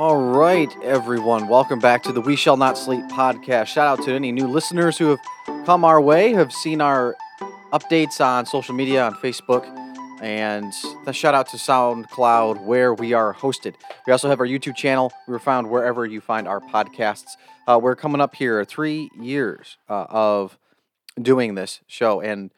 All right, everyone. Welcome back to the We Shall Not Sleep podcast. Shout out to any new listeners who have come our way, have seen our updates on social media, on Facebook, and a shout out to SoundCloud, where we are hosted. We also have our YouTube channel. We were found wherever you find our podcasts. Uh, we're coming up here three years uh, of doing this show, and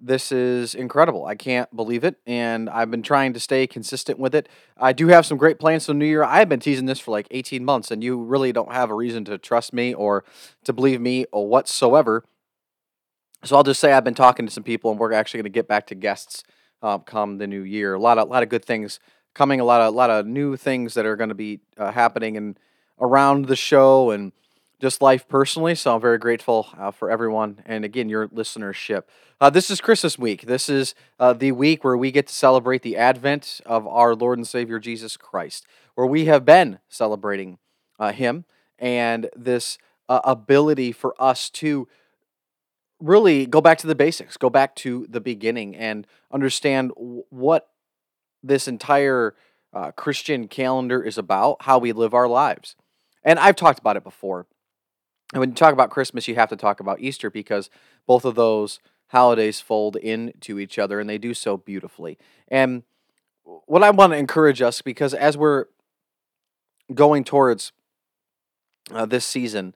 this is incredible. I can't believe it, and I've been trying to stay consistent with it. I do have some great plans for the new year. I've been teasing this for like 18 months, and you really don't have a reason to trust me or to believe me or whatsoever. So I'll just say I've been talking to some people, and we're actually going to get back to guests um, come the new year. A lot of lot of good things coming. A lot of a lot of new things that are going to be uh, happening and around the show and just life personally. So I'm very grateful uh, for everyone and again your listenership. Uh, this is Christmas week. This is uh, the week where we get to celebrate the advent of our Lord and Savior Jesus Christ, where we have been celebrating uh, Him and this uh, ability for us to really go back to the basics, go back to the beginning, and understand what this entire uh, Christian calendar is about, how we live our lives. And I've talked about it before. And when you talk about Christmas, you have to talk about Easter because both of those holidays fold into each other and they do so beautifully. And what I want to encourage us, because as we're going towards uh, this season,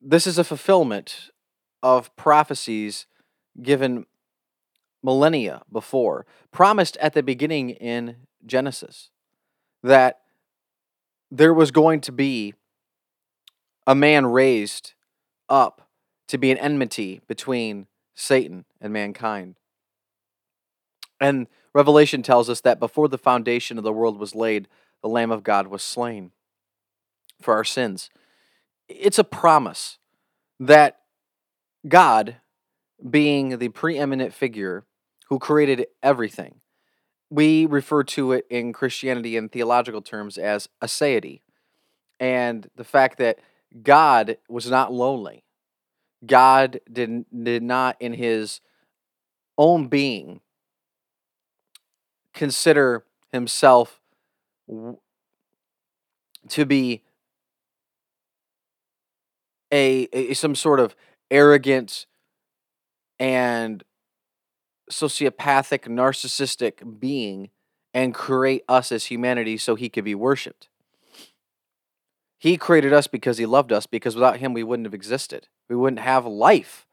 this is a fulfillment of prophecies given millennia before, promised at the beginning in Genesis, that there was going to be a man raised up to be an enmity between Satan and mankind. And Revelation tells us that before the foundation of the world was laid, the Lamb of God was slain for our sins. It's a promise that God, being the preeminent figure who created everything, we refer to it in Christianity in theological terms as aseity. And the fact that God was not lonely. God did, did not, in his own being, consider himself to be a, a some sort of arrogant and sociopathic narcissistic being and create us as humanity so he could be worshiped he created us because he loved us, because without him, we wouldn't have existed. We wouldn't have life.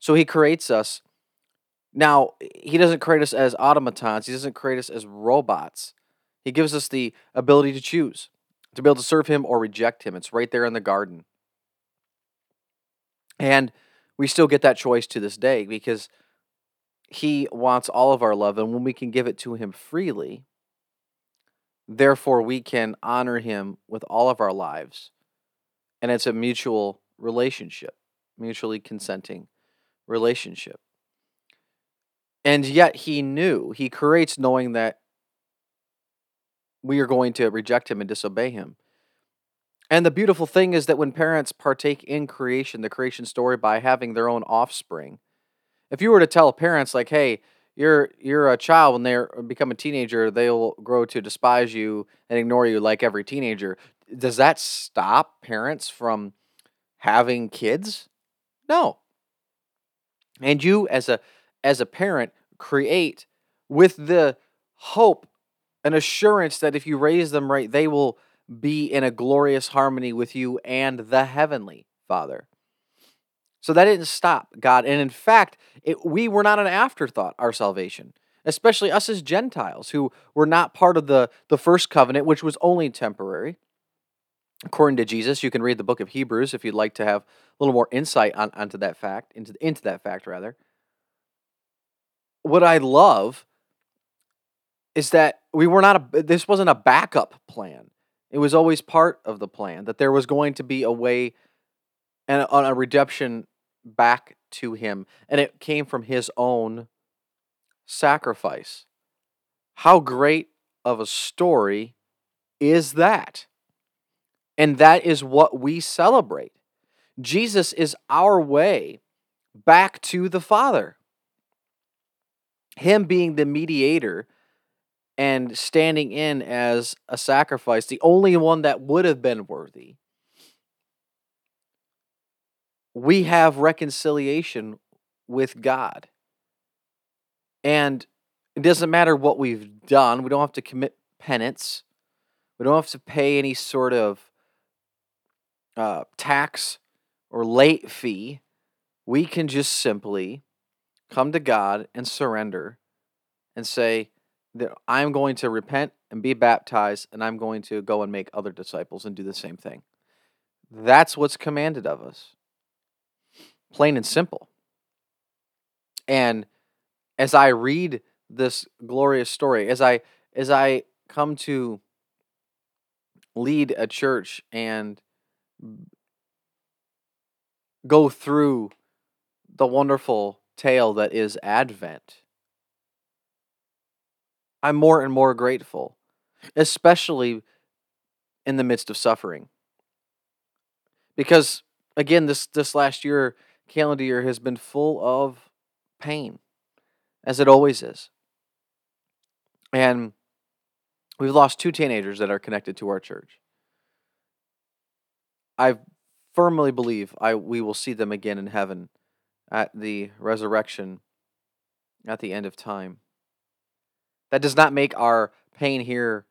So he creates us. Now, he doesn't create us as automatons, he doesn't create us as robots. He gives us the ability to choose, to be able to serve him or reject him. It's right there in the garden. And we still get that choice to this day because he wants all of our love. And when we can give it to him freely, Therefore, we can honor him with all of our lives. And it's a mutual relationship, mutually consenting relationship. And yet he knew, he creates knowing that we are going to reject him and disobey him. And the beautiful thing is that when parents partake in creation, the creation story, by having their own offspring, if you were to tell parents, like, hey, you're a child when they become a teenager they'll grow to despise you and ignore you like every teenager. Does that stop parents from having kids? No. And you as a as a parent create with the hope and assurance that if you raise them right they will be in a glorious harmony with you and the heavenly father so that didn't stop God. And in fact, it, we were not an afterthought, our salvation, especially us as Gentiles who were not part of the, the first covenant, which was only temporary. According to Jesus, you can read the book of Hebrews if you'd like to have a little more insight on, onto that fact, into, into that fact, rather. What I love is that we were not a, this wasn't a backup plan. It was always part of the plan that there was going to be a way and on a redemption back to him, and it came from his own sacrifice. How great of a story is that? And that is what we celebrate. Jesus is our way back to the Father. Him being the mediator and standing in as a sacrifice, the only one that would have been worthy, we have reconciliation with God. And it doesn't matter what we've done, we don't have to commit penance, we don't have to pay any sort of uh, tax or late fee. We can just simply come to God and surrender and say that I'm going to repent and be baptized and I'm going to go and make other disciples and do the same thing. That's what's commanded of us. Plain and simple. And as I read this glorious story, as I as I come to lead a church and go through the wonderful tale that is Advent, I'm more and more grateful, especially in the midst of suffering. Because again, this this last year, calendar year has been full of pain, as it always is. And we've lost two teenagers that are connected to our church. I firmly believe I we will see them again in heaven at the resurrection at the end of time. That does not make our pain here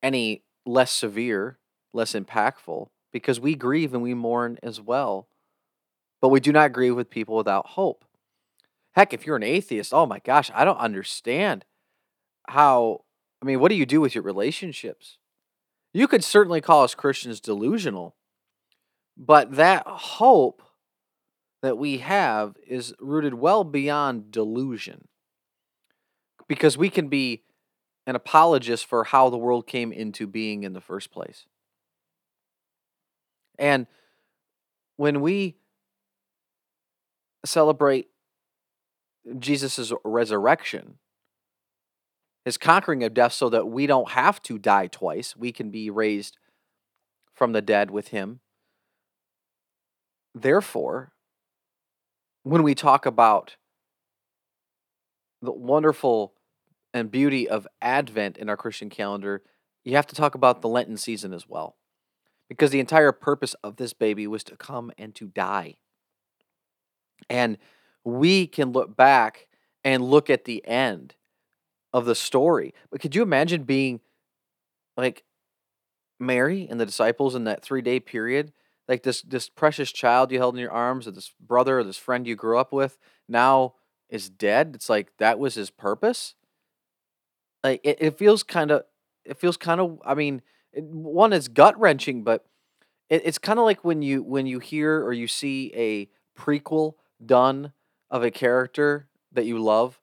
any less severe, less impactful, because we grieve and we mourn as well. But we do not grieve with people without hope. Heck, if you're an atheist, oh my gosh, I don't understand how. I mean, what do you do with your relationships? You could certainly call us Christians delusional, but that hope that we have is rooted well beyond delusion because we can be an apologist for how the world came into being in the first place. And when we celebrate Jesus' resurrection, his conquering of death, so that we don't have to die twice, we can be raised from the dead with him. Therefore, when we talk about the wonderful and beauty of Advent in our Christian calendar, you have to talk about the Lenten season as well. Because the entire purpose of this baby was to come and to die. And we can look back and look at the end of the story. But could you imagine being like Mary and the disciples in that three day period? Like this this precious child you held in your arms, or this brother or this friend you grew up with, now is dead. It's like that was his purpose like it, it feels kind of it feels kind of i mean it, one is gut wrenching but it, it's kind of like when you when you hear or you see a prequel done of a character that you love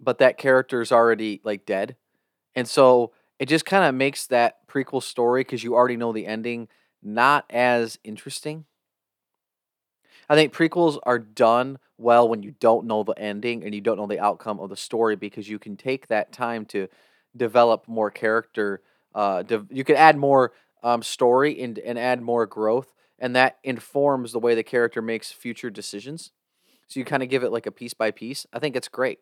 but that character is already like dead and so it just kind of makes that prequel story because you already know the ending not as interesting i think prequels are done well when you don't know the ending and you don't know the outcome of the story because you can take that time to develop more character. Uh, de- you can add more um, story and, and add more growth, and that informs the way the character makes future decisions. So you kind of give it like a piece by piece. I think it's great.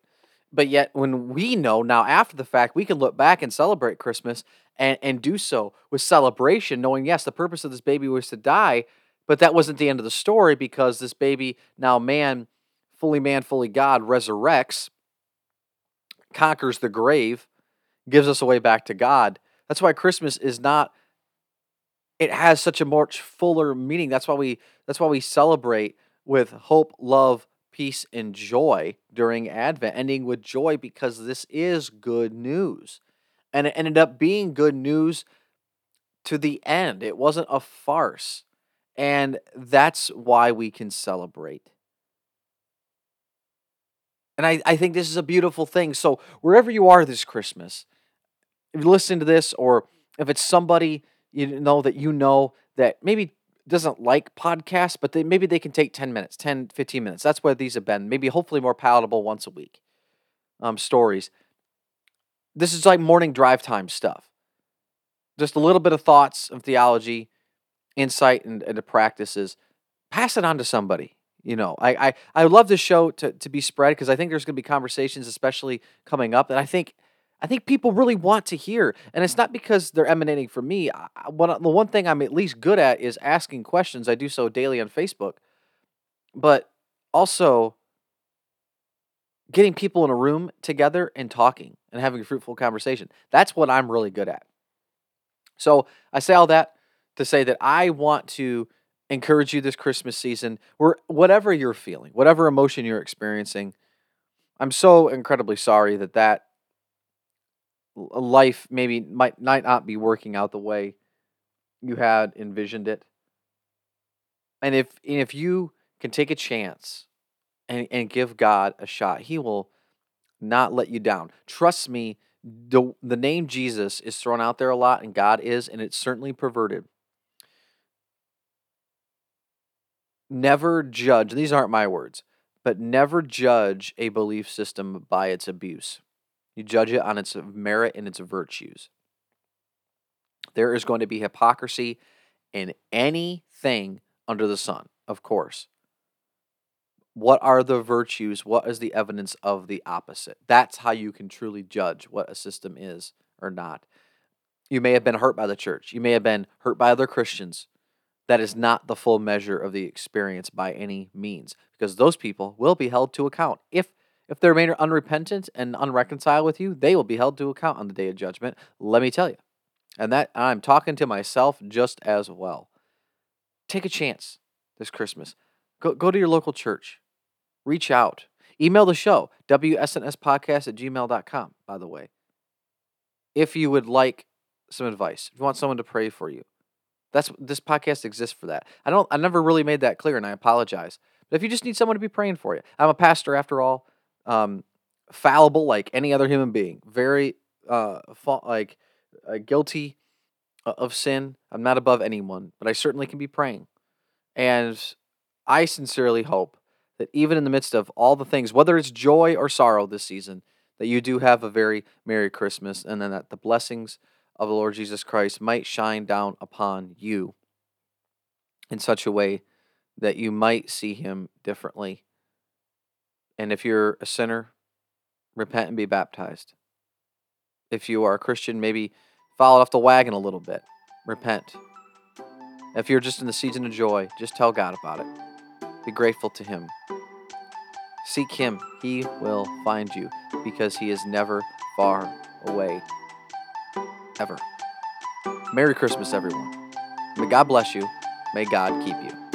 But yet, when we know now after the fact, we can look back and celebrate Christmas and, and do so with celebration, knowing, yes, the purpose of this baby was to die, but that wasn't the end of the story because this baby, now man, fully man, fully God, resurrects, conquers the grave, gives us a way back to God. That's why Christmas is not it has such a much fuller meaning. That's why we that's why we celebrate with hope, love, peace and joy during Advent, ending with joy because this is good news. And it ended up being good news to the end. It wasn't a farce. And that's why we can celebrate. And I, I think this is a beautiful thing. So, wherever you are this Christmas, if you listen to this, or if it's somebody you know that you know that maybe doesn't like podcasts, but they, maybe they can take 10 minutes, 10, 15 minutes. That's where these have been. Maybe hopefully more palatable once a week um, stories. This is like morning drive time stuff. Just a little bit of thoughts of theology, insight into, into practices. Pass it on to somebody you know, I I, I love this show to, to be spread because I think there's going to be conversations, especially coming up, that I think I think people really want to hear, and it's not because they're emanating from me. I, the one thing I'm at least good at is asking questions. I do so daily on Facebook, but also getting people in a room together and talking and having a fruitful conversation. That's what I'm really good at. So I say all that to say that I want to encourage you this Christmas season, where whatever you're feeling, whatever emotion you're experiencing, I'm so incredibly sorry that that life maybe might might not be working out the way you had envisioned it. And if and if you can take a chance and, and give God a shot, He will not let you down. Trust me, the, the name Jesus is thrown out there a lot, and God is, and it's certainly perverted. Never judge, these aren't my words, but never judge a belief system by its abuse. You judge it on its merit and its virtues. There is going to be hypocrisy in anything under the sun, of course. What are the virtues? What is the evidence of the opposite? That's how you can truly judge what a system is or not. You may have been hurt by the church. You may have been hurt by other Christians. That is not the full measure of the experience by any means, because those people will be held to account. If if they remain unrepentant and unreconciled with you, they will be held to account on the day of judgment. Let me tell you. And that I'm talking to myself just as well. Take a chance this Christmas. Go, go to your local church. Reach out. Email the show, wsnspodcast at gmail.com, by the way. If you would like some advice, if you want someone to pray for you. That's this podcast exists for that. I don't I never really made that clear and I apologize. But if you just need someone to be praying for you. I'm a pastor after all um, fallible like any other human being, very uh, fa- like uh, guilty of sin. I'm not above anyone, but I certainly can be praying. And I sincerely hope that even in the midst of all the things, whether it's joy or sorrow this season, that you do have a very Merry Christmas and then that the blessings of the Lord Jesus Christ might shine down upon you in such a way that you might see him differently and if you're a sinner, repent and be baptized. If you are a Christian, maybe fall off the wagon a little bit. Repent. If you're just in the season of joy, just tell God about it. Be grateful to Him. Seek Him. He will find you because He is never far away. Ever. Merry Christmas, everyone. May God bless you. May God keep you.